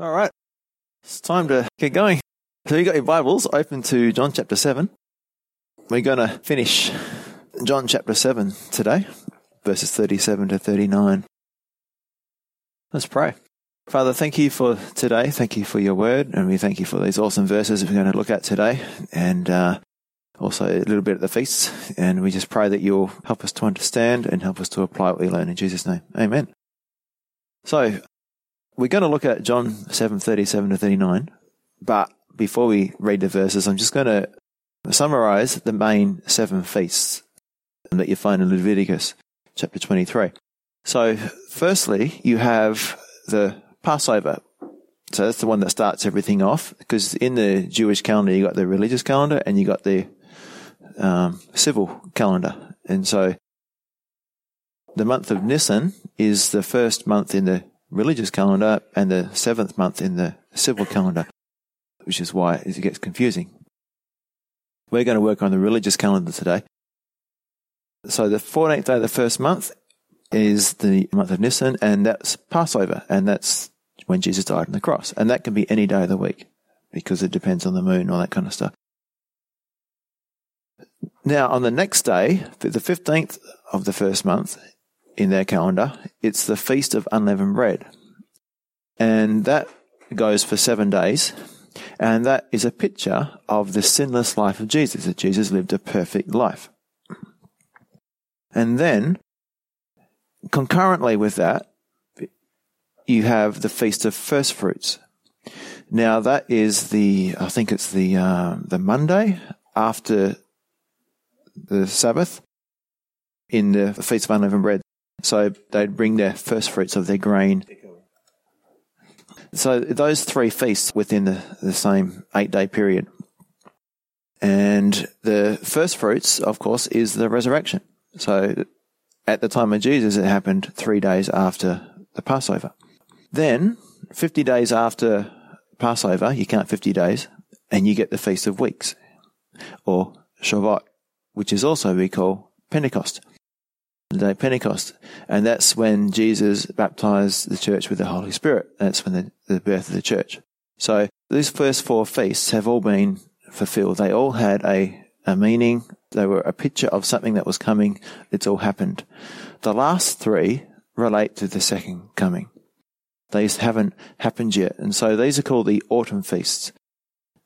All right. It's time to get going. So you got your Bibles open to John chapter 7. We're going to finish John chapter 7 today, verses 37 to 39. Let's pray. Father, thank you for today. Thank you for your word. And we thank you for these awesome verses we're going to look at today. And uh, also a little bit at the feasts. And we just pray that you'll help us to understand and help us to apply what we learn in Jesus' name. Amen. So we're going to look at John 7 37 to 39. But before we read the verses, I'm just going to summarize the main seven feasts that you find in Leviticus chapter 23. So, firstly, you have the Passover. So that's the one that starts everything off because in the Jewish calendar, you got the religious calendar and you got the um, civil calendar. And so the month of Nisan is the first month in the religious calendar and the seventh month in the civil calendar, which is why it gets confusing. We're going to work on the religious calendar today. So the 14th day of the first month is the month of Nisan, and that's Passover, and that's when Jesus died on the cross. And that can be any day of the week because it depends on the moon, all that kind of stuff. Now, on the next day, the 15th of the first month, in their calendar. It's the Feast of Unleavened Bread. And that goes for seven days. And that is a picture of the sinless life of Jesus, that Jesus lived a perfect life. And then, concurrently with that, you have the Feast of First Fruits. Now that is the, I think it's the, uh, the Monday after the Sabbath in the Feast of Unleavened Bread. So they'd bring their first fruits of their grain. So those three feasts within the, the same eight day period. And the first fruits, of course, is the resurrection. So at the time of Jesus, it happened three days after the Passover. Then, 50 days after Passover, you count 50 days, and you get the Feast of Weeks, or Shavuot, which is also we call Pentecost the day of Pentecost. And that's when Jesus baptized the church with the Holy Spirit. That's when the, the birth of the church. So these first four feasts have all been fulfilled. They all had a, a meaning. They were a picture of something that was coming. It's all happened. The last three relate to the second coming. These haven't happened yet. And so these are called the autumn feasts.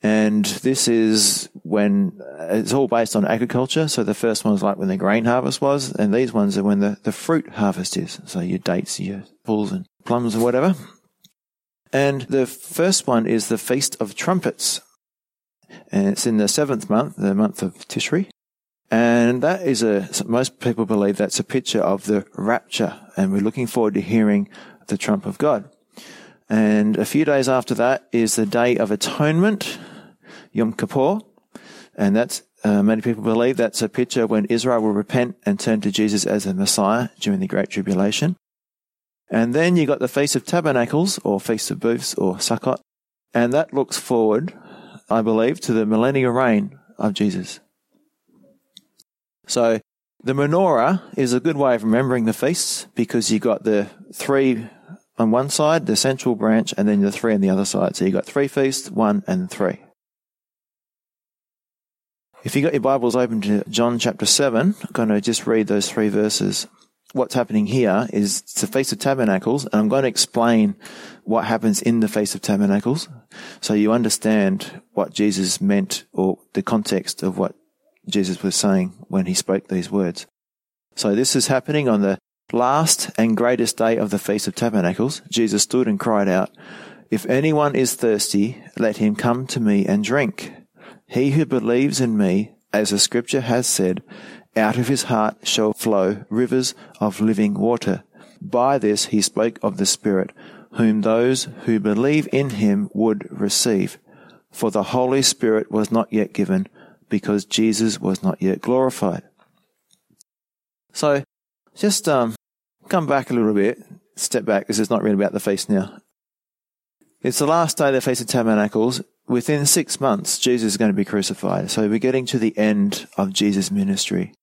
And this is when uh, it's all based on agriculture. So the first one was like when the grain harvest was, and these ones are when the, the fruit harvest is. So your dates, your apples and plums and whatever. And the first one is the Feast of Trumpets. And it's in the seventh month, the month of Tishri. And that is a, most people believe that's a picture of the rapture. And we're looking forward to hearing the trump of God. And a few days after that is the Day of Atonement, Yom Kippur, and that's uh, many people believe that's a picture when Israel will repent and turn to Jesus as the Messiah during the Great Tribulation. And then you got the Feast of Tabernacles, or Feast of Booths, or Sukkot, and that looks forward, I believe, to the millennial reign of Jesus. So the menorah is a good way of remembering the feasts because you got the three on one side, the central branch, and then the three on the other side. So you got three feasts, one and three. If you got your Bibles open to John chapter 7, I'm going to just read those three verses. What's happening here is it's the Feast of Tabernacles, and I'm going to explain what happens in the Feast of Tabernacles so you understand what Jesus meant or the context of what Jesus was saying when he spoke these words. So this is happening on the last and greatest day of the Feast of Tabernacles. Jesus stood and cried out, If anyone is thirsty, let him come to me and drink. He who believes in me, as the scripture has said, out of his heart shall flow rivers of living water. By this he spoke of the Spirit, whom those who believe in him would receive. For the Holy Spirit was not yet given, because Jesus was not yet glorified. So, just um, come back a little bit, step back. This is not really about the feast now. It's the last day of the Feast of Tabernacles within six months, Jesus is going to be crucified. So we're getting to the end of Jesus' ministry.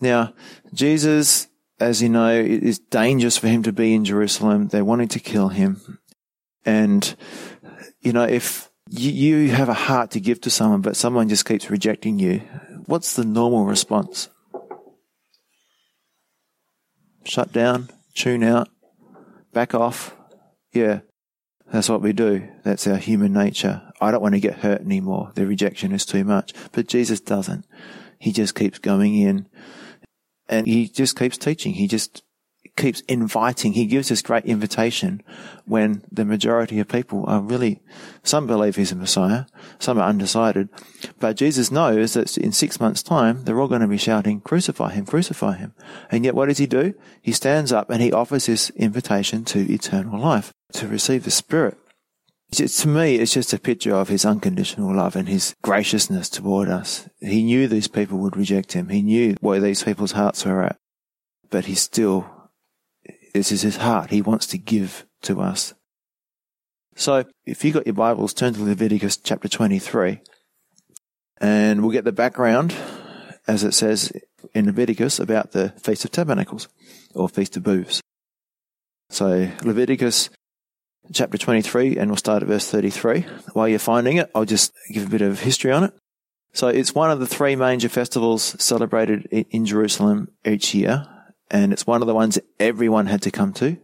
Now, Jesus, as you know, it is dangerous for him to be in Jerusalem. They're wanting to kill him. And, you know, if you, you have a heart to give to someone, but someone just keeps rejecting you, what's the normal response? Shut down, tune out, back off. Yeah, that's what we do. That's our human nature. I don't want to get hurt anymore. The rejection is too much. But Jesus doesn't. He just keeps going in and he just keeps teaching. He just keeps inviting. He gives this great invitation when the majority of people are really, some believe he's a Messiah, some are undecided. But Jesus knows that in six months' time, they're all going to be shouting, crucify him, crucify him. And yet what does he do? He stands up and he offers this invitation to eternal life, to receive the Spirit. To me, it's just a picture of his unconditional love and his graciousness toward us. He knew these people would reject him. He knew where these people's hearts were at, but he still this is his heart. He wants to give to us. So if you've got your Bibles, turn to Leviticus chapter 23 and we'll get the background as it says in Leviticus about the Feast of Tabernacles or Feast of Booths. So Leviticus chapter 23 and we'll start at verse 33. While you're finding it, I'll just give a bit of history on it. So it's one of the three major festivals celebrated in Jerusalem each year and it's one of the ones everyone had to come to.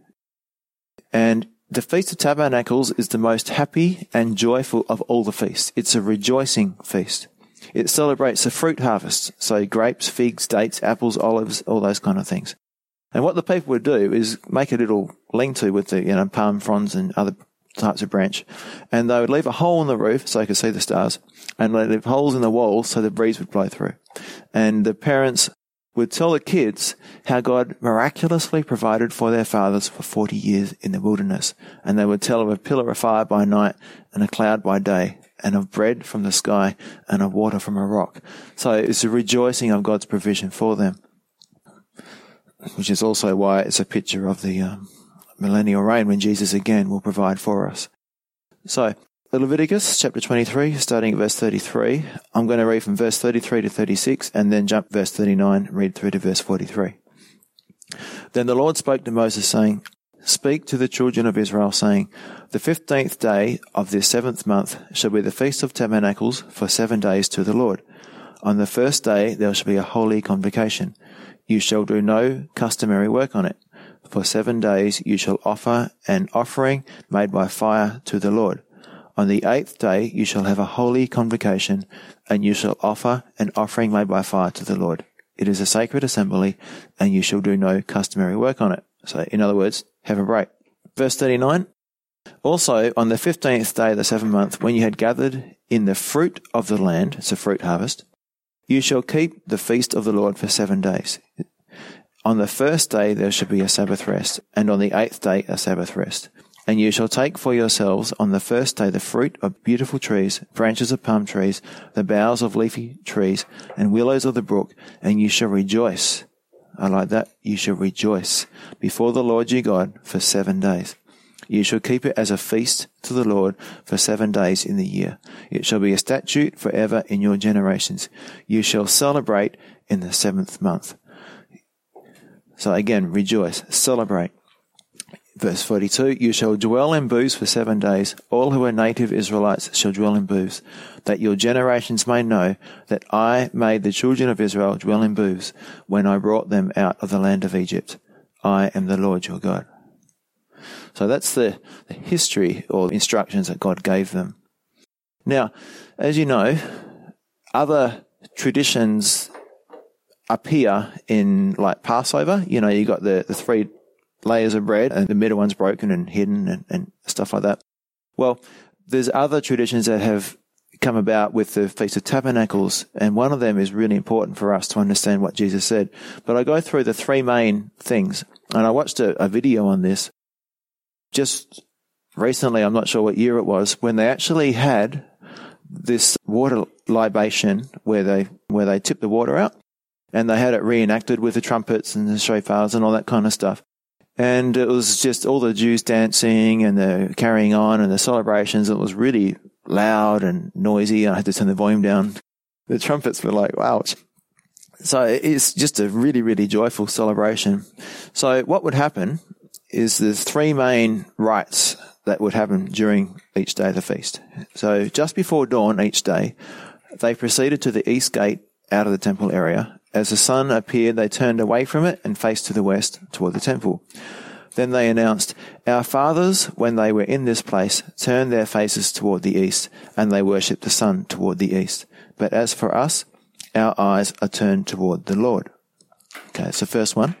And the Feast of Tabernacles is the most happy and joyful of all the feasts. It's a rejoicing feast. It celebrates the fruit harvest, so grapes, figs, dates, apples, olives, all those kind of things. And what the people would do is make a little lean-to with the, you know, palm fronds and other types of branch. And they would leave a hole in the roof so they could see the stars and they leave holes in the walls so the breeze would blow through. And the parents would tell the kids how God miraculously provided for their fathers for 40 years in the wilderness. And they would tell of a pillar of fire by night and a cloud by day and of bread from the sky and of water from a rock. So it's a rejoicing of God's provision for them, which is also why it's a picture of the um, millennial reign when Jesus again will provide for us. So Leviticus chapter 23, starting at verse 33. I'm going to read from verse 33 to 36 and then jump verse 39, read through to verse 43. Then the Lord spoke to Moses saying, Speak to the children of Israel saying, The fifteenth day of this seventh month shall be the feast of tabernacles for seven days to the Lord. On the first day there shall be a holy convocation. You shall do no customary work on it. For seven days you shall offer an offering made by fire to the Lord. On the eighth day you shall have a holy convocation, and you shall offer an offering made by fire to the Lord. It is a sacred assembly, and you shall do no customary work on it. So, in other words, have a break. Verse 39. Also, on the fifteenth day of the seventh month, when you had gathered in the fruit of the land, it's a fruit harvest, you shall keep the feast of the Lord for seven days. On the first day there shall be a Sabbath rest, and on the eighth day a Sabbath rest. And you shall take for yourselves on the first day the fruit of beautiful trees, branches of palm trees, the boughs of leafy trees, and willows of the brook, and you shall rejoice. I like that. You shall rejoice before the Lord your God for seven days. You shall keep it as a feast to the Lord for seven days in the year. It shall be a statute forever in your generations. You shall celebrate in the seventh month. So again, rejoice, celebrate. Verse 42, You shall dwell in booths for seven days. All who are native Israelites shall dwell in booths, that your generations may know that I made the children of Israel dwell in booths when I brought them out of the land of Egypt. I am the Lord your God. So that's the, the history or instructions that God gave them. Now, as you know, other traditions appear in like Passover. You know, you got the, the three layers of bread and the middle one's broken and hidden and, and stuff like that. Well, there's other traditions that have come about with the Feast of Tabernacles, and one of them is really important for us to understand what Jesus said. But I go through the three main things, and I watched a, a video on this just recently, I'm not sure what year it was, when they actually had this water libation where they where they tipped the water out and they had it reenacted with the trumpets and the shofars and all that kind of stuff. And it was just all the Jews dancing and the carrying on and the celebrations. It was really loud and noisy. I had to turn the volume down. The trumpets were like, wow. So it's just a really, really joyful celebration. So what would happen is there's three main rites that would happen during each day of the feast. So just before dawn each day, they proceeded to the east gate out of the temple area. As the sun appeared, they turned away from it and faced to the west toward the temple. Then they announced, Our fathers, when they were in this place, turned their faces toward the east, and they worshipped the sun toward the east. But as for us, our eyes are turned toward the Lord. Okay, that's the first one.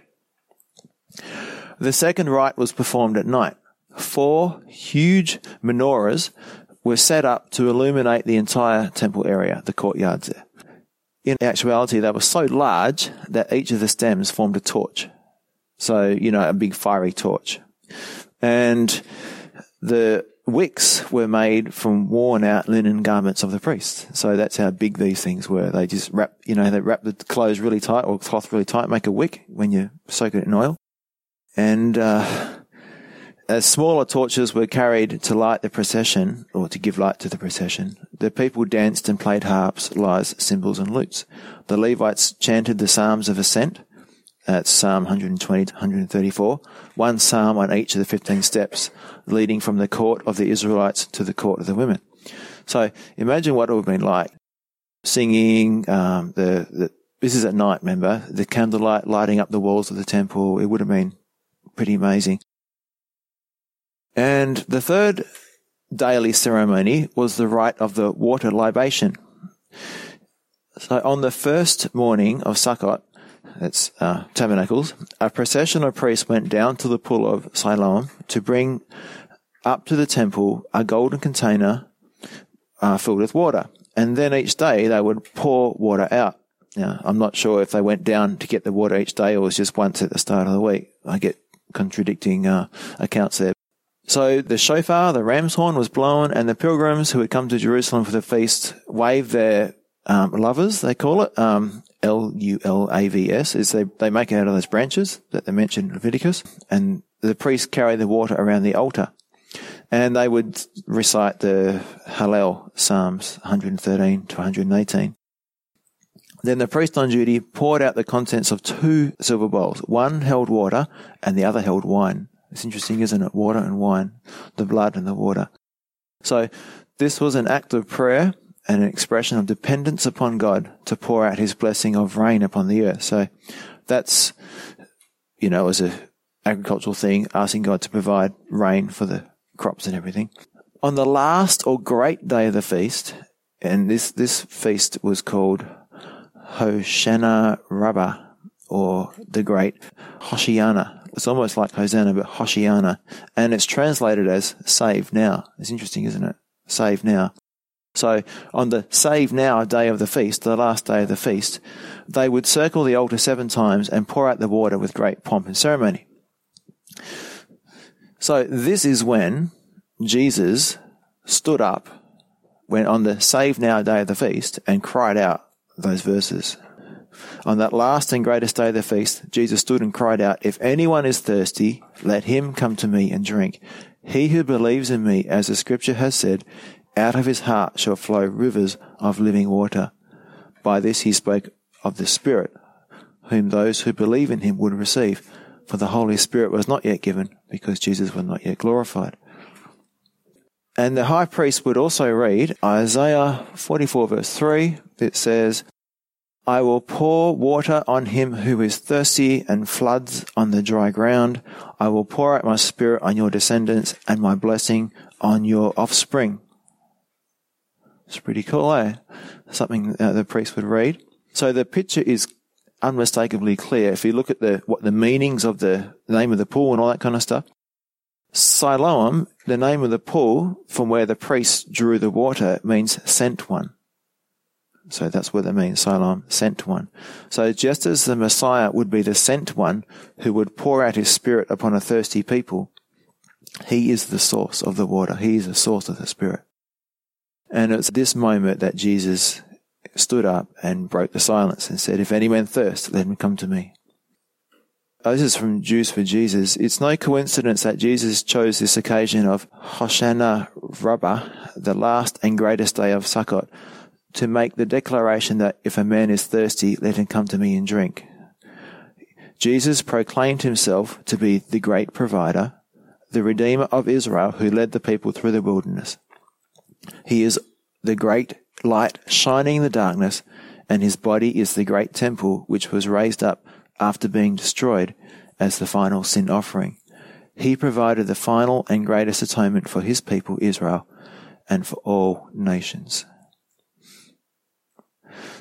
The second rite was performed at night. Four huge menorahs were set up to illuminate the entire temple area, the courtyards there. In actuality, they were so large that each of the stems formed a torch. So, you know, a big fiery torch. And the wicks were made from worn out linen garments of the priests. So that's how big these things were. They just wrap, you know, they wrap the clothes really tight or cloth really tight, make a wick when you soak it in oil. And, uh, as smaller torches were carried to light the procession, or to give light to the procession, the people danced and played harps, lyres, cymbals, and lutes. The Levites chanted the psalms of ascent. That's Psalm 120 to 134. One psalm on each of the 15 steps, leading from the court of the Israelites to the court of the women. So imagine what it would have been like. Singing, um, the, the, this is at night, remember? The candlelight lighting up the walls of the temple. It would have been pretty amazing. And the third daily ceremony was the rite of the water libation. So on the first morning of Sukkot, that's uh, tabernacles, a procession of priests went down to the pool of Siloam to bring up to the temple a golden container uh, filled with water. And then each day they would pour water out. Now, I'm not sure if they went down to get the water each day or it was just once at the start of the week. I get contradicting uh, accounts there. So the shofar, the ram's horn was blown and the pilgrims who had come to Jerusalem for the feast waved their um, lulavs, they call it, um, L-U-L-A-V-S, is they, they make it out of those branches that they mentioned in Leviticus. And the priests carry the water around the altar. And they would recite the Hallel Psalms 113 to 118. Then the priest on duty poured out the contents of two silver bowls. One held water and the other held wine. It's interesting, isn't it? Water and wine, the blood and the water. So this was an act of prayer and an expression of dependence upon God to pour out his blessing of rain upon the earth. So that's, you know, as a agricultural thing, asking God to provide rain for the crops and everything. On the last or great day of the feast, and this, this feast was called Hoshana Rabbah, or the Great Hoshiana. It's almost like Hosanna, but Hoshiana. And it's translated as save now. It's interesting, isn't it? Save now. So on the save now day of the feast, the last day of the feast, they would circle the altar seven times and pour out the water with great pomp and ceremony. So this is when Jesus stood up when on the save now day of the feast and cried out those verses. On that last and greatest day of the feast, Jesus stood and cried out, If anyone is thirsty, let him come to me and drink. He who believes in me, as the scripture has said, out of his heart shall flow rivers of living water. By this he spoke of the Spirit, whom those who believe in him would receive, for the Holy Spirit was not yet given, because Jesus was not yet glorified. And the high priest would also read Isaiah 44 verse 3 that says, I will pour water on him who is thirsty and floods on the dry ground. I will pour out my spirit on your descendants and my blessing on your offspring. It's pretty cool, eh? Something the priest would read. So the picture is unmistakably clear. If you look at the what the meanings of the name of the pool and all that kind of stuff, Siloam, the name of the pool from where the priest drew the water, means sent one. So that's what it means, Siloam, sent one. So just as the Messiah would be the sent one who would pour out his spirit upon a thirsty people, he is the source of the water. He is the source of the spirit. And it's this moment that Jesus stood up and broke the silence and said, if any man thirst, let him come to me. Oh, this is from Jews for Jesus. It's no coincidence that Jesus chose this occasion of Hoshana Rabbah, the last and greatest day of Sukkot, to make the declaration that if a man is thirsty, let him come to me and drink. Jesus proclaimed himself to be the great provider, the Redeemer of Israel who led the people through the wilderness. He is the great light shining in the darkness, and his body is the great temple which was raised up after being destroyed as the final sin offering. He provided the final and greatest atonement for his people Israel and for all nations.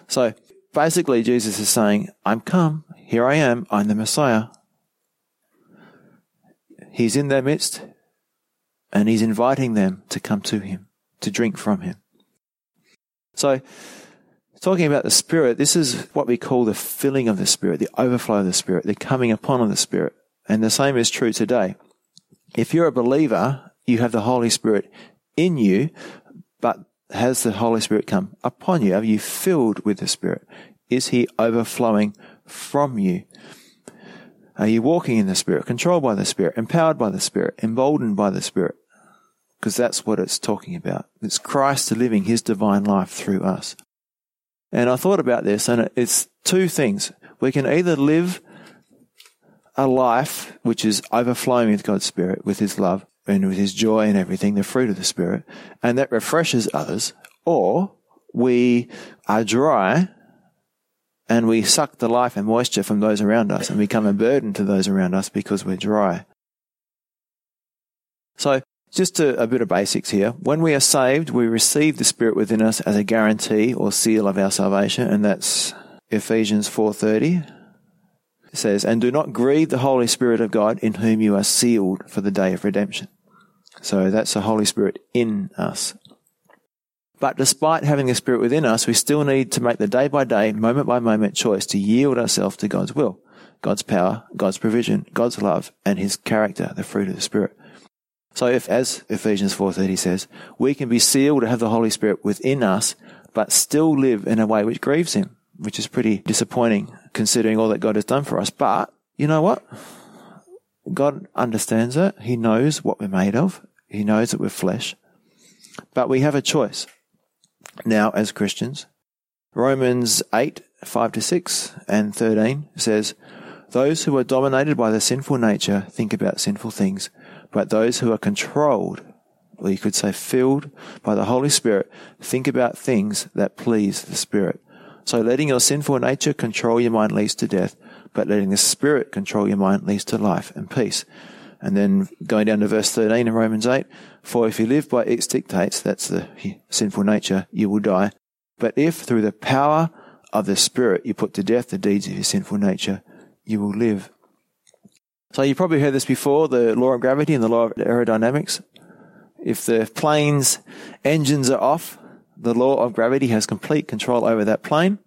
So basically, Jesus is saying, I'm come, here I am, I'm the Messiah. He's in their midst, and he's inviting them to come to him, to drink from him. So, talking about the Spirit, this is what we call the filling of the Spirit, the overflow of the Spirit, the coming upon of the Spirit. And the same is true today. If you're a believer, you have the Holy Spirit in you, but has the Holy Spirit come upon you? Are you filled with the Spirit? Is He overflowing from you? Are you walking in the Spirit, controlled by the Spirit, empowered by the Spirit, emboldened by the Spirit? Because that's what it's talking about. It's Christ living His divine life through us. And I thought about this, and it's two things. We can either live a life which is overflowing with God's Spirit, with His love, and with His joy and everything, the fruit of the Spirit, and that refreshes others, or we are dry and we suck the life and moisture from those around us and become a burden to those around us because we're dry. So, just a, a, bit of basics here. When we are saved, we receive the Spirit within us as a guarantee or seal of our salvation, and that's Ephesians 4:30. It says, "And do not grieve the Holy Spirit of God, in whom you are sealed for the day of redemption." So that's the Holy Spirit in us. But despite having the Spirit within us, we still need to make the day by day, moment by moment choice to yield ourselves to God's will, God's power, God's provision, God's love, and His character, the fruit of the Spirit. So if, as Ephesians 4.30 says, we can be sealed to have the Holy Spirit within us, but still live in a way which grieves Him, which is pretty disappointing considering all that God has done for us. But, you know what? God understands it. He knows what we're made of. He knows that we're flesh. But we have a choice now as Christians. Romans 8, 5 to 6 and 13 says, Those who are dominated by the sinful nature think about sinful things, but those who are controlled, or you could say filled by the Holy Spirit, think about things that please the Spirit. So letting your sinful nature control your mind leads to death, but letting the Spirit control your mind leads to life and peace. And then going down to verse 13 in Romans 8, for if you live by its dictates, that's the sinful nature, you will die. But if through the power of the Spirit you put to death the deeds of your sinful nature, you will live. So you probably heard this before, the law of gravity and the law of aerodynamics. If the plane's engines are off, the law of gravity has complete control over that plane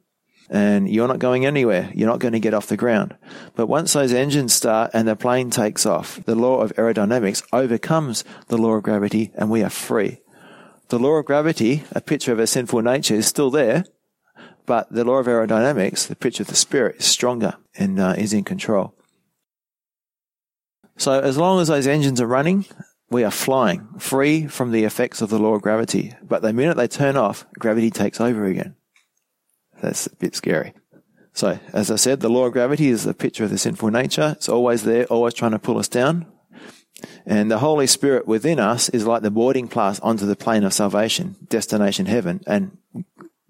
and you're not going anywhere. You're not going to get off the ground. But once those engines start and the plane takes off, the law of aerodynamics overcomes the law of gravity and we are free. The law of gravity, a picture of a sinful nature, is still there, but the law of aerodynamics, the picture of the spirit, is stronger and uh, is in control. So as long as those engines are running, we are flying, free from the effects of the law of gravity. But the minute they turn off, gravity takes over again. That's a bit scary. So, as I said, the law of gravity is a picture of the sinful nature. It's always there, always trying to pull us down. And the Holy Spirit within us is like the boarding pass onto the plane of salvation, destination heaven, and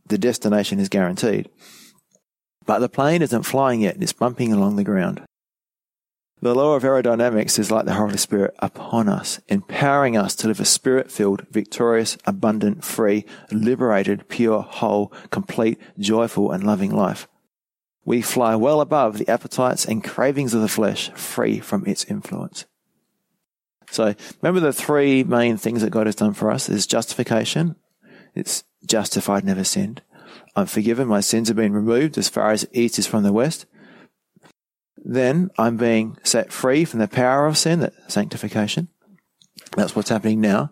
the destination is guaranteed. But the plane isn't flying yet, it's bumping along the ground. The law of aerodynamics is like the Holy Spirit upon us, empowering us to live a spirit filled, victorious, abundant, free, liberated, pure, whole, complete, joyful, and loving life. We fly well above the appetites and cravings of the flesh, free from its influence. So remember the three main things that God has done for us is justification. It's justified, never sinned. I'm forgiven. My sins have been removed as far as east is from the west then I'm being set free from the power of sin, that sanctification. That's what's happening now.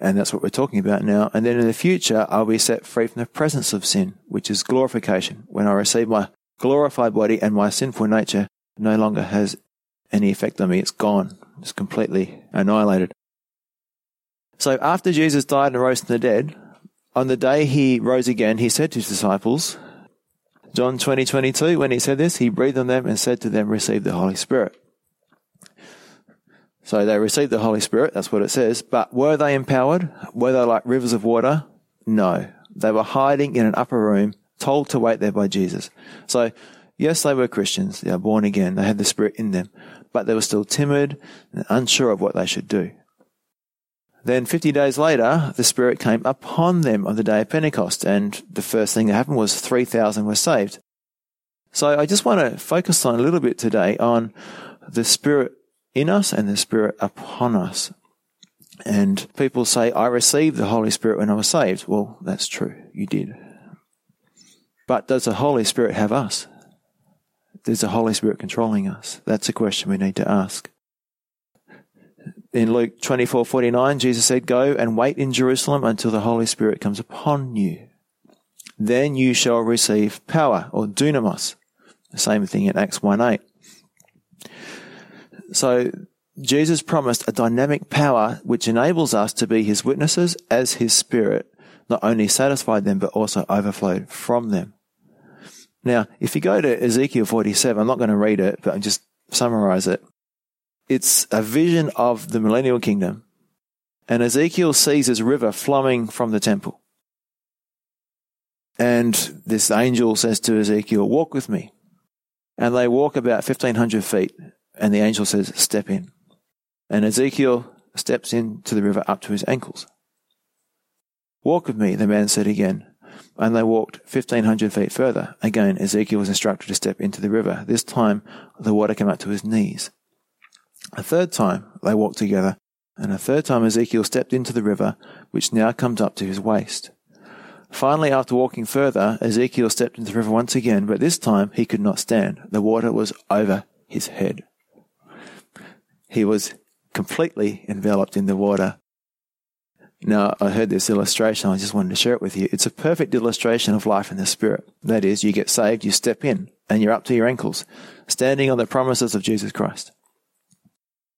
And that's what we're talking about now. And then in the future, I'll be set free from the presence of sin, which is glorification. When I receive my glorified body and my sinful nature no longer has any effect on me. It's gone. It's completely annihilated. So after Jesus died and rose from the dead, on the day he rose again, he said to his disciples, John 20, 22, when he said this, he breathed on them and said to them, receive the Holy Spirit. So they received the Holy Spirit, that's what it says. But were they empowered? Were they like rivers of water? No. They were hiding in an upper room, told to wait there by Jesus. So, yes, they were Christians. They are born again. They had the Spirit in them, but they were still timid and unsure of what they should do. Then 50 days later, the Spirit came upon them on the day of Pentecost, and the first thing that happened was 3,000 were saved. So I just want to focus on a little bit today on the Spirit in us and the Spirit upon us. And people say, I received the Holy Spirit when I was saved. Well, that's true. You did. But does the Holy Spirit have us? Does the Holy Spirit controlling us? That's a question we need to ask. In Luke 24:49, Jesus said, "Go and wait in Jerusalem until the Holy Spirit comes upon you. Then you shall receive power or dunamis." The same thing in Acts 1:8. So Jesus promised a dynamic power which enables us to be his witnesses as his spirit not only satisfied them but also overflowed from them. Now, if you go to Ezekiel 47, I'm not going to read it, but I'll just summarize it. It's a vision of the millennial kingdom. And Ezekiel sees this river flowing from the temple. And this angel says to Ezekiel, Walk with me. And they walk about 1500 feet. And the angel says, Step in. And Ezekiel steps into the river up to his ankles. Walk with me, the man said again. And they walked 1500 feet further. Again, Ezekiel was instructed to step into the river. This time, the water came up to his knees. A third time they walked together, and a third time Ezekiel stepped into the river, which now comes up to his waist. Finally, after walking further, Ezekiel stepped into the river once again, but this time he could not stand. The water was over his head. He was completely enveloped in the water. Now, I heard this illustration. I just wanted to share it with you. It's a perfect illustration of life in the Spirit. That is, you get saved, you step in, and you're up to your ankles, standing on the promises of Jesus Christ.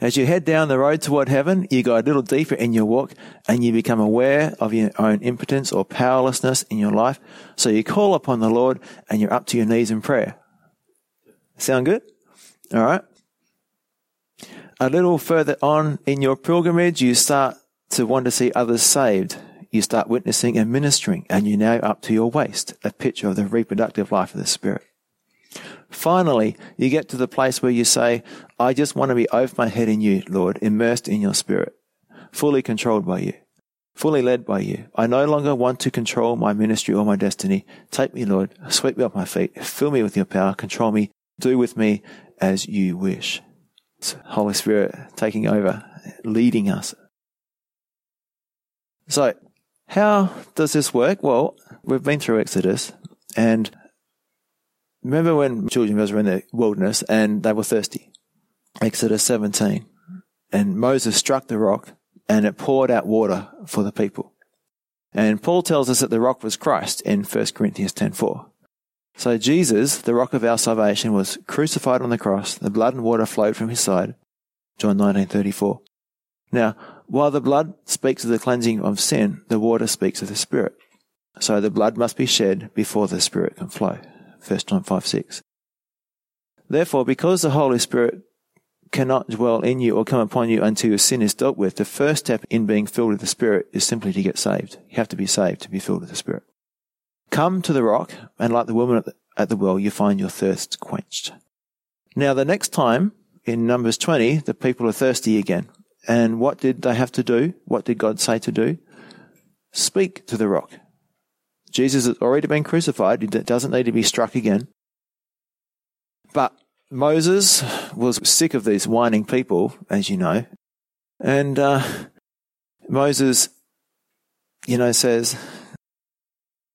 As you head down the road toward heaven, you go a little deeper in your walk and you become aware of your own impotence or powerlessness in your life. So you call upon the Lord and you're up to your knees in prayer. Sound good? All right. A little further on in your pilgrimage, you start to want to see others saved. You start witnessing and ministering and you're now up to your waist, a picture of the reproductive life of the Spirit. Finally, you get to the place where you say, I just want to be over my head in you, Lord, immersed in your spirit, fully controlled by you, fully led by you. I no longer want to control my ministry or my destiny. Take me, Lord, sweep me off my feet, fill me with your power, control me, do with me as you wish. It's Holy Spirit taking over, leading us. So, how does this work? Well, we've been through Exodus and Remember when children of Israel were in the wilderness and they were thirsty? Exodus 17. And Moses struck the rock and it poured out water for the people. And Paul tells us that the rock was Christ in 1 Corinthians 10.4. So Jesus, the rock of our salvation, was crucified on the cross. The blood and water flowed from his side. John 19.34. Now, while the blood speaks of the cleansing of sin, the water speaks of the Spirit. So the blood must be shed before the Spirit can flow. 1 John 5 6. Therefore, because the Holy Spirit cannot dwell in you or come upon you until your sin is dealt with, the first step in being filled with the Spirit is simply to get saved. You have to be saved to be filled with the Spirit. Come to the rock, and like the woman at the, at the well, you find your thirst quenched. Now, the next time in Numbers 20, the people are thirsty again. And what did they have to do? What did God say to do? Speak to the rock. Jesus has already been crucified. He doesn't need to be struck again. But Moses was sick of these whining people, as you know. And uh, Moses, you know, says,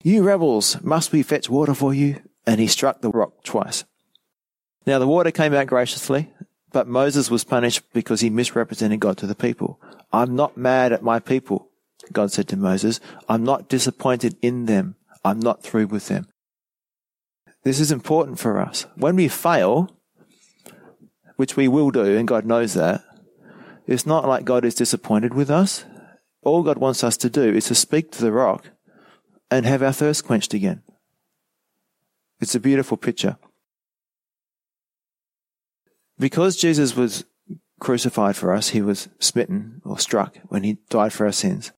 You rebels, must we fetch water for you? And he struck the rock twice. Now the water came out graciously, but Moses was punished because he misrepresented God to the people. I'm not mad at my people. God said to Moses, I'm not disappointed in them. I'm not through with them. This is important for us. When we fail, which we will do, and God knows that, it's not like God is disappointed with us. All God wants us to do is to speak to the rock and have our thirst quenched again. It's a beautiful picture. Because Jesus was crucified for us. He was smitten or struck when he died for our sins.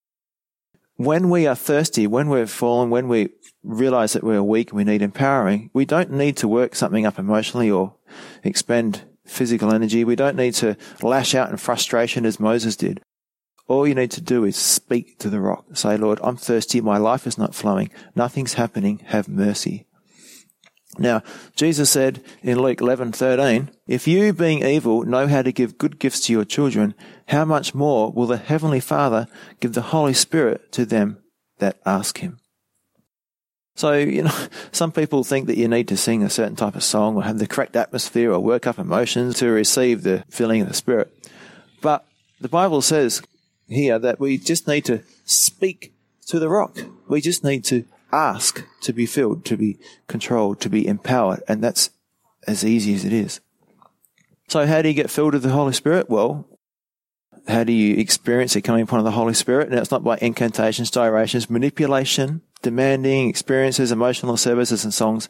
When we are thirsty, when we're fallen, when we realize that we're weak and we need empowering, we don't need to work something up emotionally or expend physical energy. We don't need to lash out in frustration as Moses did. All you need to do is speak to the rock. Say, Lord, I'm thirsty. My life is not flowing. Nothing's happening. Have mercy. Now, Jesus said in Luke 11:13, "If you being evil know how to give good gifts to your children, how much more will the heavenly Father give the Holy Spirit to them that ask him?" So, you know, some people think that you need to sing a certain type of song or have the correct atmosphere or work up emotions to receive the filling of the Spirit. But the Bible says here that we just need to speak to the rock. We just need to ask to be filled, to be controlled, to be empowered. And that's as easy as it is. So how do you get filled with the Holy Spirit? Well, how do you experience it coming upon the Holy Spirit? And it's not by incantations, gyrations, manipulation, demanding experiences, emotional services and songs,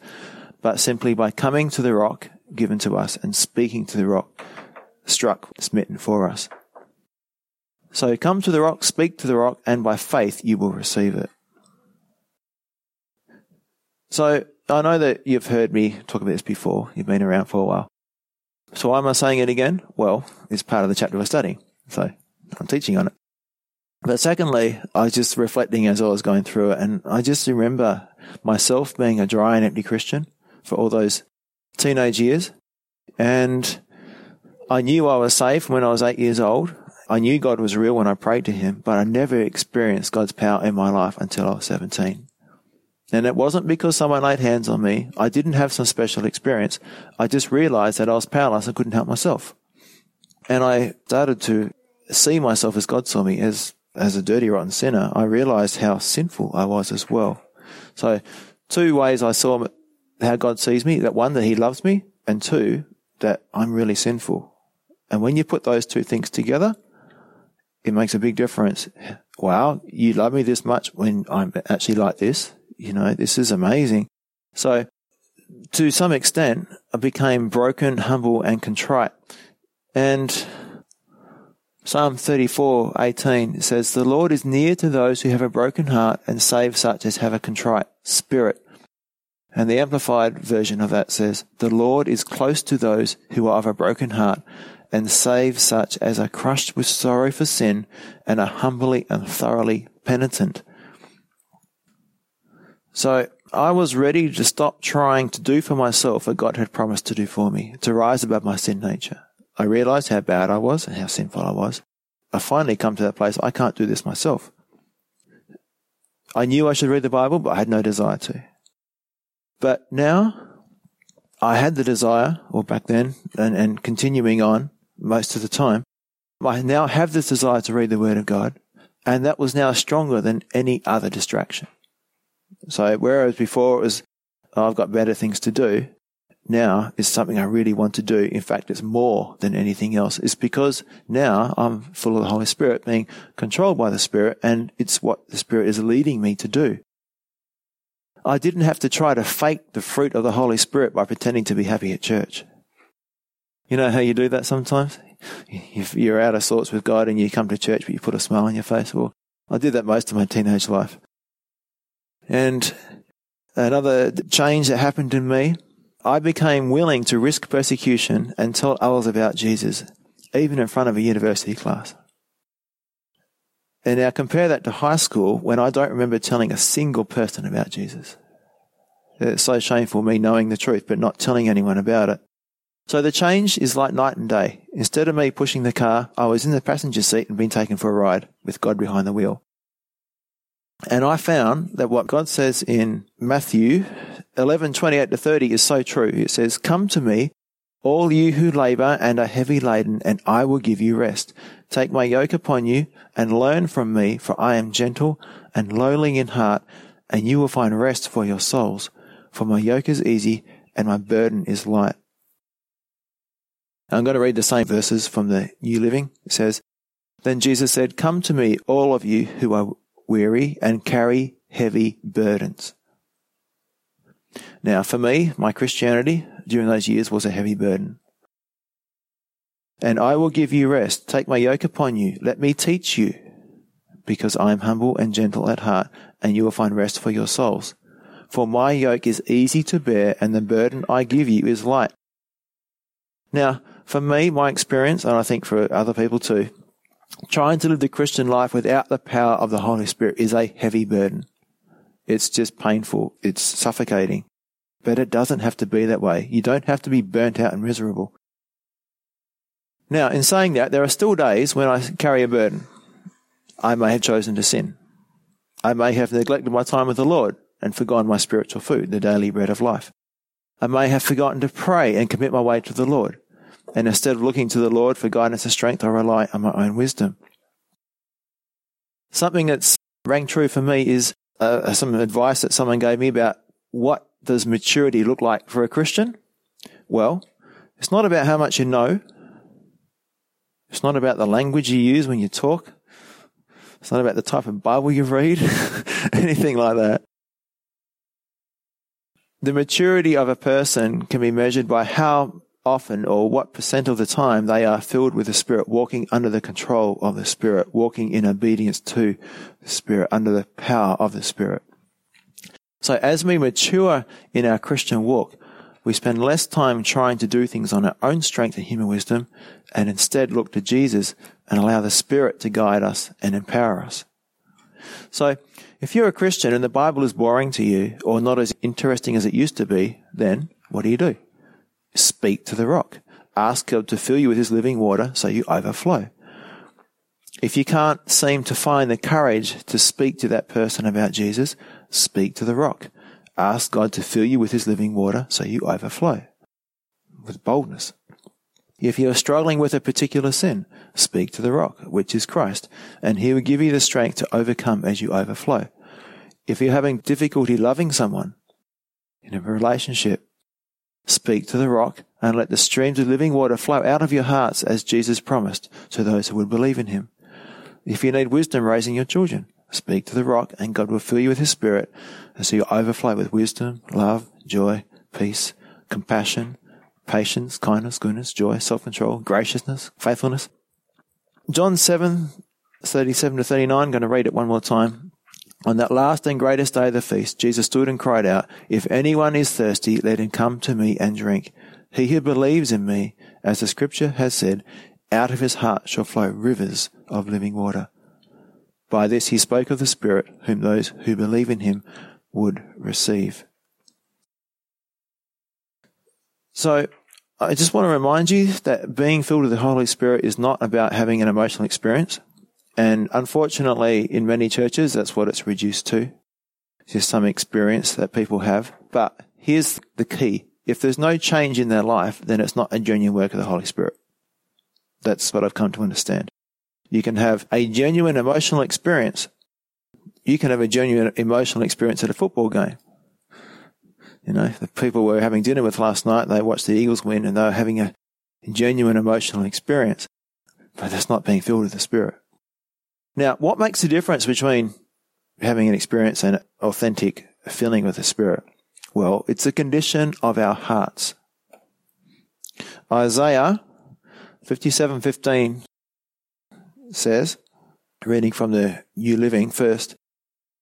but simply by coming to the rock given to us and speaking to the rock struck, smitten for us. So come to the rock, speak to the rock, and by faith you will receive it. So I know that you've heard me talk about this before. You've been around for a while. So why am I saying it again? Well, it's part of the chapter we're studying. So I'm teaching on it. But secondly, I was just reflecting as I was going through it, and I just remember myself being a dry and empty Christian for all those teenage years. And I knew I was safe when I was eight years old. I knew God was real when I prayed to Him, but I never experienced God's power in my life until I was 17. And it wasn't because someone laid hands on me. I didn't have some special experience. I just realized that I was powerless. I couldn't help myself. And I started to see myself as God saw me, as, as a dirty, rotten sinner. I realized how sinful I was as well. So two ways I saw how God sees me. That one, that he loves me. And two, that I'm really sinful. And when you put those two things together, it makes a big difference. Wow, you love me this much when I'm actually like this you know, this is amazing. So to some extent, I became broken, humble, and contrite. And Psalm 34, 18 says, The Lord is near to those who have a broken heart and save such as have a contrite spirit. And the Amplified version of that says, The Lord is close to those who are of a broken heart and save such as are crushed with sorrow for sin and are humbly and thoroughly penitent. So I was ready to stop trying to do for myself what God had promised to do for me, to rise above my sin nature. I realized how bad I was and how sinful I was. I finally come to that place, I can't do this myself. I knew I should read the Bible, but I had no desire to. But now, I had the desire, or back then, and, and continuing on most of the time, I now have this desire to read the Word of God, and that was now stronger than any other distraction. So whereas before it was, oh, I've got better things to do, now is something I really want to do. In fact, it's more than anything else. It's because now I'm full of the Holy Spirit, being controlled by the Spirit, and it's what the Spirit is leading me to do. I didn't have to try to fake the fruit of the Holy Spirit by pretending to be happy at church. You know how you do that sometimes? If you're out of sorts with God and you come to church, but you put a smile on your face. Well, I did that most of my teenage life. And another change that happened in me, I became willing to risk persecution and tell others about Jesus, even in front of a university class. And now compare that to high school when I don't remember telling a single person about Jesus. It's so shameful me knowing the truth but not telling anyone about it. So the change is like night and day. Instead of me pushing the car, I was in the passenger seat and being taken for a ride with God behind the wheel. And I found that what God says in Matthew 11, 28 to 30 is so true. It says, Come to me, all you who labor and are heavy laden, and I will give you rest. Take my yoke upon you and learn from me, for I am gentle and lowly in heart, and you will find rest for your souls. For my yoke is easy and my burden is light. I'm going to read the same verses from the New Living. It says, Then Jesus said, Come to me, all of you who are weary, and carry heavy burdens. Now, for me, my Christianity during those years was a heavy burden. And I will give you rest. Take my yoke upon you. Let me teach you, because I am humble and gentle at heart, and you will find rest for your souls. For my yoke is easy to bear, and the burden I give you is light. Now, for me, my experience, and I think for other people too, trying to live the Christian life without the power of the Holy Spirit is a heavy burden. It's just painful. It's suffocating. But it doesn't have to be that way. You don't have to be burnt out and miserable. Now, in saying that, there are still days when I carry a burden. I may have chosen to sin. I may have neglected my time with the Lord and forgotten my spiritual food, the daily bread of life. I may have forgotten to pray and commit my way to the Lord. And instead of looking to the Lord for guidance and strength, I rely on my own wisdom. Something that's rang true for me is uh, some advice that someone gave me about what does maturity look like for a Christian? Well, it's not about how much you know. It's not about the language you use when you talk. It's not about the type of Bible you read, anything like that. The maturity of a person can be measured by how often or what percent of the time they are filled with the Spirit, walking under the control of the Spirit, walking in obedience to the Spirit, under the power of the Spirit. So as we mature in our Christian walk, we spend less time trying to do things on our own strength and human wisdom and instead look to Jesus and allow the Spirit to guide us and empower us. So, if you're a Christian and the Bible is boring to you or not as interesting as it used to be, then what do you do? Speak to the rock. Ask God to fill you with His living water so you overflow. If you can't seem to find the courage to speak to that person about Jesus, speak to the rock. Ask God to fill you with his living water so you overflow with boldness. If you are struggling with a particular sin, speak to the rock, which is Christ, and he will give you the strength to overcome as you overflow. If you're having difficulty loving someone in a relationship, speak to the rock and let the streams of living water flow out of your hearts as Jesus promised to those who would believe in him. If you need wisdom raising your children, Speak to the rock, and God will fill you with His Spirit, and so you overflow with wisdom, love, joy, peace, compassion, patience, kindness, goodness, joy, self-control, graciousness, faithfulness. John 7, 37 to 39, I'm going to read it one more time. On that last and greatest day of the feast, Jesus stood and cried out, If anyone is thirsty, let him come to me and drink. He who believes in me, as the scripture has said, out of his heart shall flow rivers of living water. By this he spoke of the Spirit, whom those who believe in him would receive. So, I just want to remind you that being filled with the Holy Spirit is not about having an emotional experience. And unfortunately, in many churches, that's what it's reduced to. It's just some experience that people have. But here's the key. If there's no change in their life, then it's not a genuine work of the Holy Spirit. That's what I've come to understand. You can have a genuine emotional experience. You can have a genuine emotional experience at a football game. You know, the people we were having dinner with last night, they watched the Eagles win and they were having a genuine emotional experience, but that's not being filled with the Spirit. Now, what makes the difference between having an experience and authentic filling with the Spirit? Well, it's a condition of our hearts. Isaiah 57:15 says, reading from the New Living first,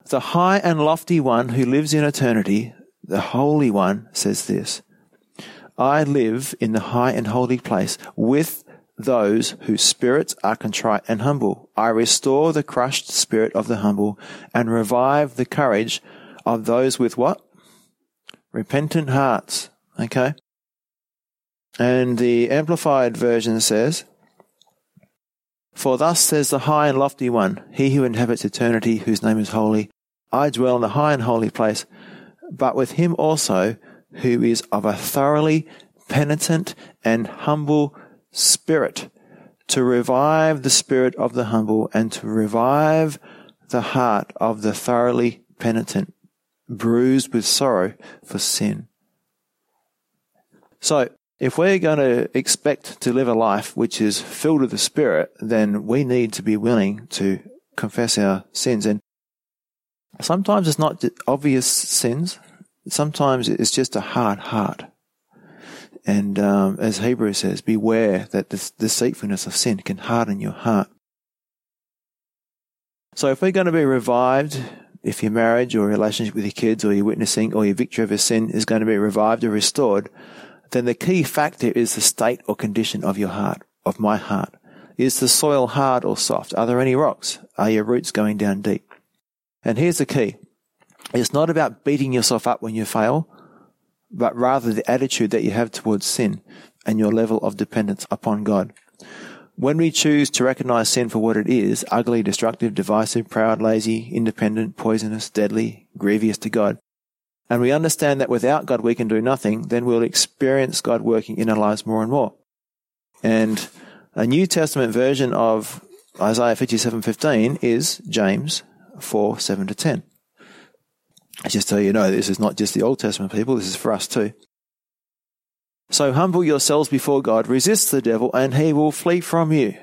the high and lofty one who lives in eternity, the Holy One, says this I live in the high and holy place with those whose spirits are contrite and humble. I restore the crushed spirit of the humble and revive the courage of those with what? Repentant hearts. Okay? And the Amplified Version says, for thus says the high and lofty one, he who inhabits eternity, whose name is holy, I dwell in the high and holy place, but with him also who is of a thoroughly penitent and humble spirit, to revive the spirit of the humble and to revive the heart of the thoroughly penitent, bruised with sorrow for sin. So, if we're going to expect to live a life which is filled with the Spirit, then we need to be willing to confess our sins. And sometimes it's not obvious sins. Sometimes it's just a hard heart. And um, as Hebrews says, beware that the deceitfulness of sin can harden your heart. So if we're going to be revived, if your marriage or relationship with your kids or your witnessing or your victory over sin is going to be revived or restored, then the key factor is the state or condition of your heart, of my heart. Is the soil hard or soft? Are there any rocks? Are your roots going down deep? And here's the key. It's not about beating yourself up when you fail, but rather the attitude that you have towards sin and your level of dependence upon God. When we choose to recognize sin for what it is, ugly, destructive, divisive, proud, lazy, independent, poisonous, deadly, grievous to God, and we understand that without God we can do nothing, then we'll experience God working in our lives more and more. And a New Testament version of Isaiah 57:15 is James 4, 7 to 10. Just so you know, this is not just the Old Testament people, this is for us too. So humble yourselves before God, resist the devil, and he will flee from you.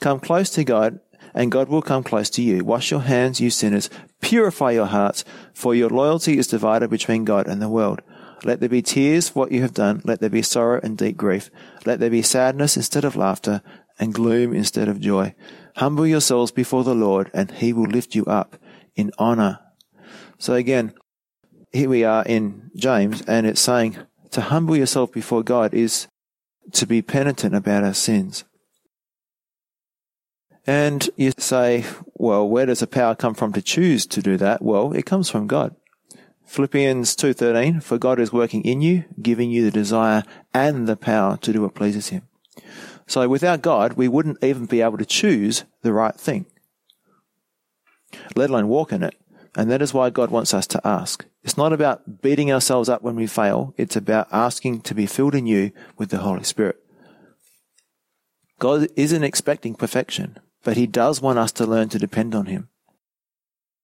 Come close to God, and God will come close to you. Wash your hands, you sinners. Purify your hearts, for your loyalty is divided between God and the world. Let there be tears for what you have done. Let there be sorrow and deep grief. Let there be sadness instead of laughter, and gloom instead of joy. Humble yourselves before the Lord, and he will lift you up in honor. So again, here we are in James, and it's saying to humble yourself before God is to be penitent about our sins. And you say, well, where does the power come from to choose to do that? Well, it comes from God. Philippians 2:13 For God is working in you, giving you the desire and the power to do what pleases him. So without God, we wouldn't even be able to choose the right thing, let alone walk in it. And that is why God wants us to ask. It's not about beating ourselves up when we fail. It's about asking to be filled you with the Holy Spirit. God isn't expecting perfection, but He does want us to learn to depend on Him.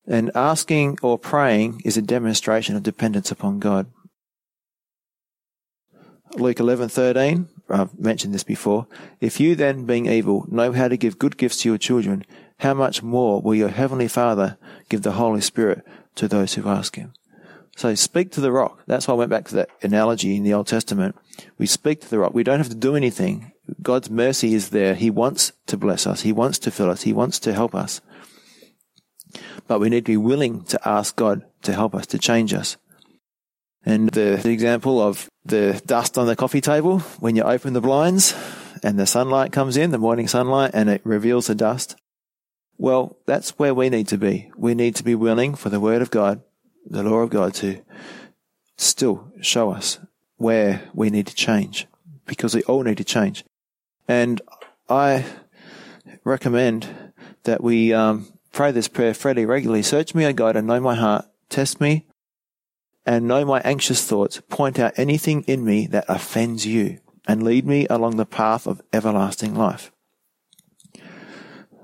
And asking or praying is a demonstration of dependence upon God. Luke 11:13, I've mentioned this before. If you then, being evil, know how to give good gifts to your children, how much more will your heavenly Father give the Holy Spirit to those who ask him? So speak to the rock. That's why I went back to that analogy in the Old Testament. We speak to the rock. We don't have to do anything. God's mercy is there. He wants to bless us. He wants to fill us. He wants to help us. But we need to be willing to ask God to help us, to change us. And the, example of the dust on the coffee table, when you open the blinds and the sunlight comes in, the morning sunlight, and it reveals the dust. Well, that's where we need to be. We need to be willing for the Word of God, the law of God, to still show us where we need to change because we all need to change. And I recommend that we um, pray this prayer fairly regularly. Search me, O God, and know my heart. Test me and know my anxious thoughts. Point out anything in me that offends you and lead me along the path of everlasting life.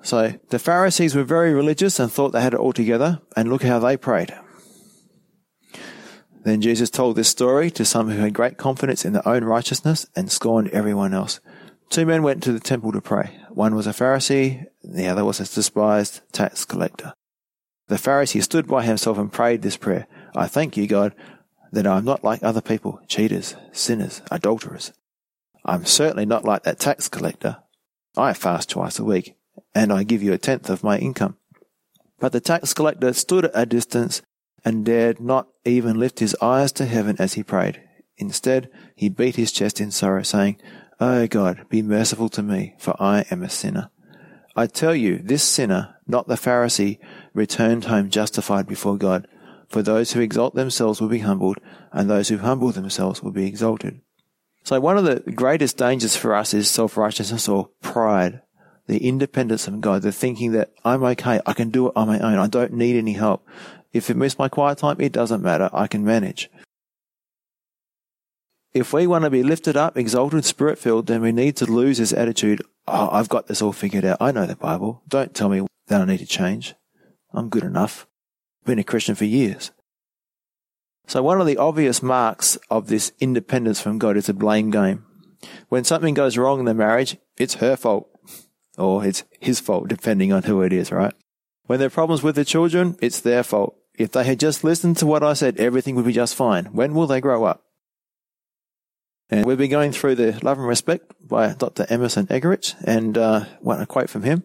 So the Pharisees were very religious and thought they had it all together, and look how they prayed. Then Jesus told this story to some who had great confidence in their own righteousness and scorned everyone else. Two men went to the temple to pray. One was a Pharisee, the other was a despised tax collector. The Pharisee stood by himself and prayed this prayer. I thank you, God, that I am not like other people, cheaters, sinners, adulterers. I'm certainly not like that tax collector. I fast twice a week, and I give you a tenth of my income. But the tax collector stood at a distance and dared not even lift his eyes to heaven as he prayed. Instead, he beat his chest in sorrow, saying, O oh God, be merciful to me, for I am a sinner. I tell you, this sinner, not the Pharisee, returned home justified before God. For those who exalt themselves will be humbled, and those who humble themselves will be exalted. So one of the greatest dangers for us is self-righteousness or pride, the independence of God, the thinking that I'm okay, I can do it on my own, I don't need any help. If it misses my quiet time, it doesn't matter, I can manage. If we want to be lifted up, exalted, spirit filled, then we need to lose this attitude, oh, I've got this all figured out. I know the Bible. Don't tell me that I need to change. I'm good enough been a Christian for years. So one of the obvious marks of this independence from God is a blame game. When something goes wrong in the marriage, it's her fault. Or it's his fault, depending on who it is, right? When there are problems with the children, it's their fault. If they had just listened to what I said, everything would be just fine. When will they grow up? And we've been going through the Love and Respect by Dr. Emerson Eggerichs and uh, want a quote from him.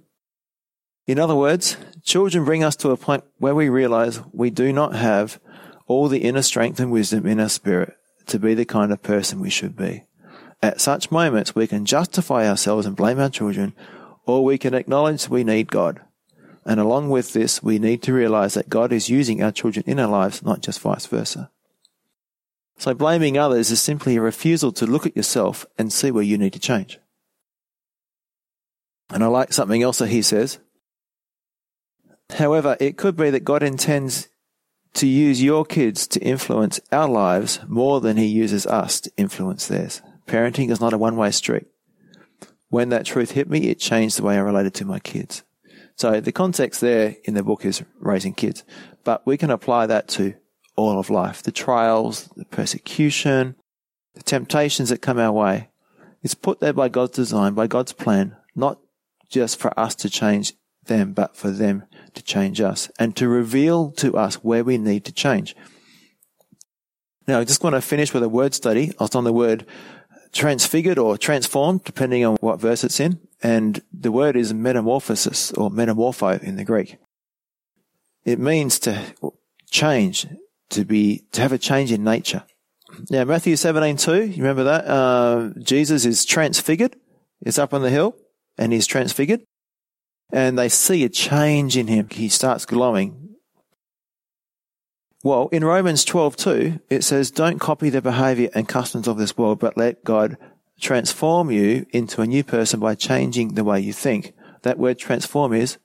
In other words, children bring us to a point where we realize we do not have all the inner strength and wisdom in our spirit to be the kind of person we should be. At such moments, we can justify ourselves and blame our children, or we can acknowledge we need God. And along with this, we need to realize that God is using our children in our lives, not just vice versa. So blaming others is simply a refusal to look at yourself and see where you need to change. And I like something else that he says. However, it could be that God intends to use your kids to influence our lives more than he uses us to influence theirs. Parenting is not a one way street. When that truth hit me, it changed the way I related to my kids. So the context there in the book is raising kids, but we can apply that to all of life. The trials, the persecution, the temptations that come our way. It's put there by God's design, by God's plan, not just for us to change them, but for them to change us and to reveal to us where we need to change. Now, I just want to finish with a word study. On the word transfigured or transformed, depending on what verse it's in. And the word is metamorphosis or metamorpho in the Greek. It means to change, to be, to have a change in nature. Now, Matthew 17, 2, you remember that? Uh, Jesus is transfigured. He's up on the hill and he's transfigured and they see a change in him. He starts glowing. Well, in Romans 12:2, it says, "Don't copy the behavior and customs of this world, but let God transform you into a new person by changing the way you think." That word transform is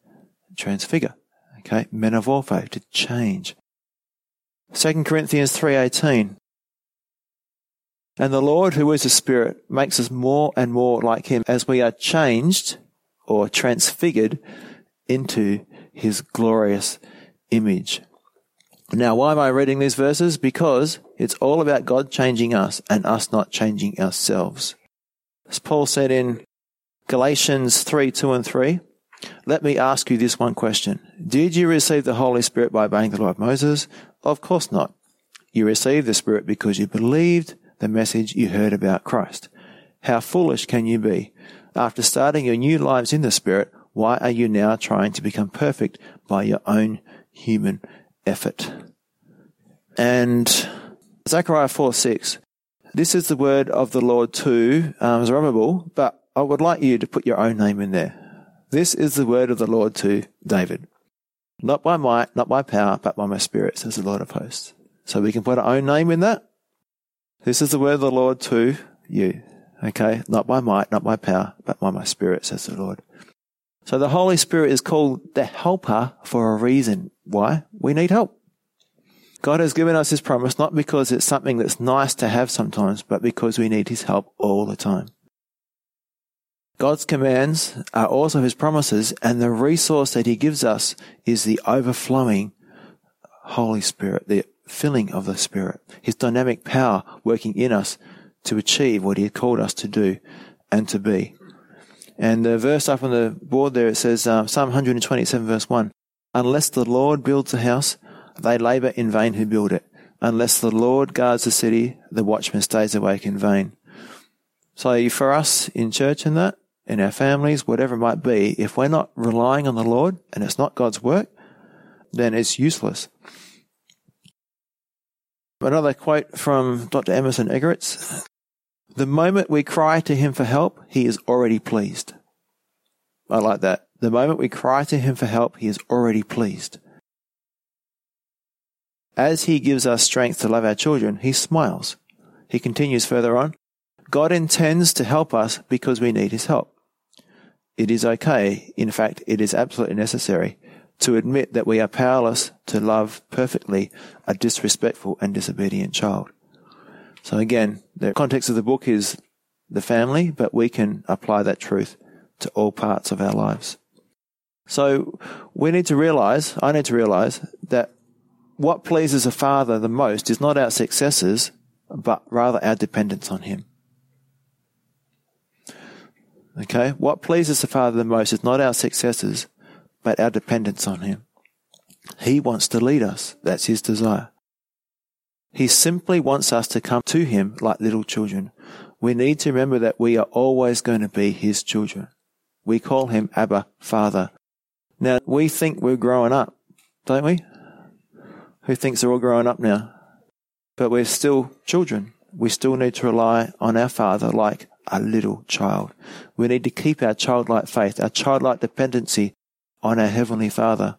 transfigure. Okay, metamorpho, to change. 2 Corinthians 3:18 And the Lord who is the Spirit makes us more and more like him as we are changed or transfigured into his glorious image. Now, why am I reading these verses? Because it's all about God changing us and us not changing ourselves. As Paul said in Galatians 3 2 and 3, let me ask you this one question. Did you receive the Holy Spirit by obeying the law of Moses? Of course not. You received the Spirit because you believed the message you heard about Christ. How foolish can you be? After starting your new lives in the Spirit, why are you now trying to become perfect by your own human effort? And Zechariah 4 6. This is the word of the Lord to um, Zerubbabel, but I would like you to put your own name in there. This is the word of the Lord to David. Not by might, not by power, but by my spirit, says the Lord of hosts. So we can put our own name in that. This is the word of the Lord to you. Okay. Not by might, not by power, but by my spirit, says the Lord. So the Holy Spirit is called the helper for a reason. Why? We need help. God has given us His promise not because it's something that's nice to have sometimes, but because we need His help all the time. God's commands are also His promises, and the resource that He gives us is the overflowing Holy Spirit, the filling of the Spirit, His dynamic power working in us to achieve what He had called us to do and to be. And the verse up on the board there, it says, uh, Psalm 127 verse 1, Unless the Lord builds a house, they labor in vain who build it. Unless the Lord guards the city, the watchman stays awake in vain. So for us in church and that, in our families, whatever it might be, if we're not relying on the Lord and it's not God's work, then it's useless. Another quote from Dr. Emerson Eggerichs. The moment we cry to him for help, he is already pleased. I like that. The moment we cry to him for help, he is already pleased. As he gives us strength to love our children, he smiles. He continues further on. God intends to help us because we need his help. It is okay, in fact, it is absolutely necessary to admit that we are powerless to love perfectly a disrespectful and disobedient child. So again, the context of the book is the family, but we can apply that truth to all parts of our lives. So we need to realize, I need to realize that what pleases a father the most is not our successes, but rather our dependence on him. Okay? What pleases the father the most is not our successes, but our dependence on him. He wants to lead us. That's his desire. He simply wants us to come to Him like little children, we need to remember that we are always going to be his children. We call him Abba, Father. Now, we think we're growing up, don't we? Who thinks they're all growing up now? But we're still children. We still need to rely on our Father like a little child. We need to keep our childlike faith, our childlike dependency on our Heavenly Father.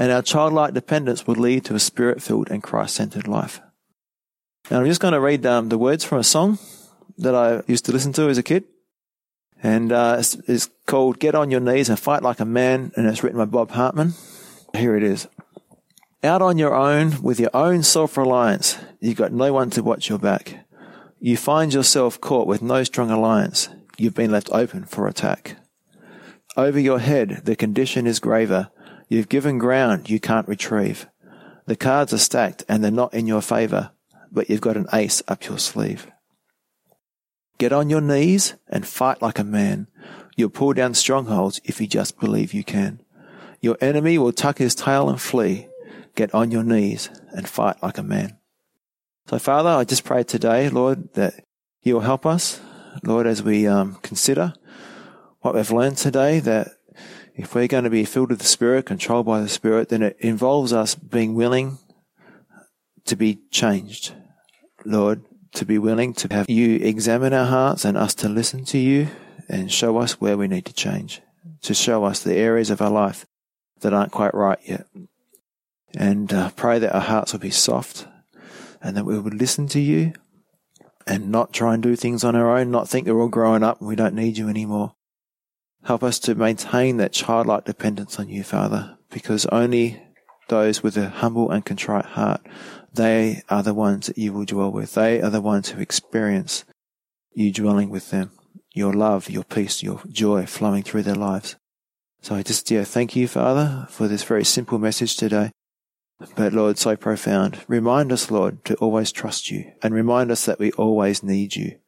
And our childlike dependence will lead to a spirit filled and Christ centered life. Now, I'm just going to read um, the words from a song that I used to listen to as a kid. And uh, it's, it's called Get on Your Knees and Fight Like a Man, and it's written by Bob Hartman. Here it is. Out on your own with your own self reliance, you've got no one to watch your back. You find yourself caught with no strong alliance. You've been left open for attack. Over your head, the condition is graver. You've given ground you can't retrieve. The cards are stacked and they're not in your favor, but you've got an ace up your sleeve. Get on your knees and fight like a man. You'll pull down strongholds if you just believe you can. Your enemy will tuck his tail and flee. Get on your knees and fight like a man. So, Father, I just pray today, Lord, that you will help us, Lord, as we um, consider what we've learned today, that if we're going to be filled with the Spirit, controlled by the Spirit, then it involves us being willing to be changed. Lord, to be willing to have you examine our hearts and us to listen to you and show us where we need to change, to show us the areas of our life that aren't quite right yet. And uh, pray that our hearts will be soft and that we would listen to you and not try and do things on our own, not think we're all growing up and we don't need you anymore. Help us to maintain that childlike dependence on you, Father, because only those with a humble and contrite heart they are the ones that you will dwell with. They are the ones who experience you dwelling with them, your love, your peace, your joy flowing through their lives. So I just, yeah, thank you, Father, for this very simple message today. But Lord, so profound. Remind us, Lord, to always trust you and remind us that we always need you.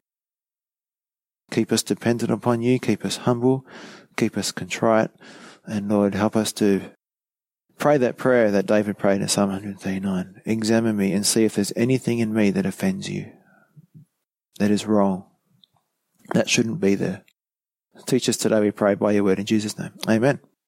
Keep us dependent upon you, keep us humble, keep us contrite, and Lord, help us to Pray that prayer that David prayed in Psalm 139. Examine me and see if there's anything in me that offends you, that is wrong, that shouldn't be there. Teach us today, we pray, by your word in Jesus' name. Amen.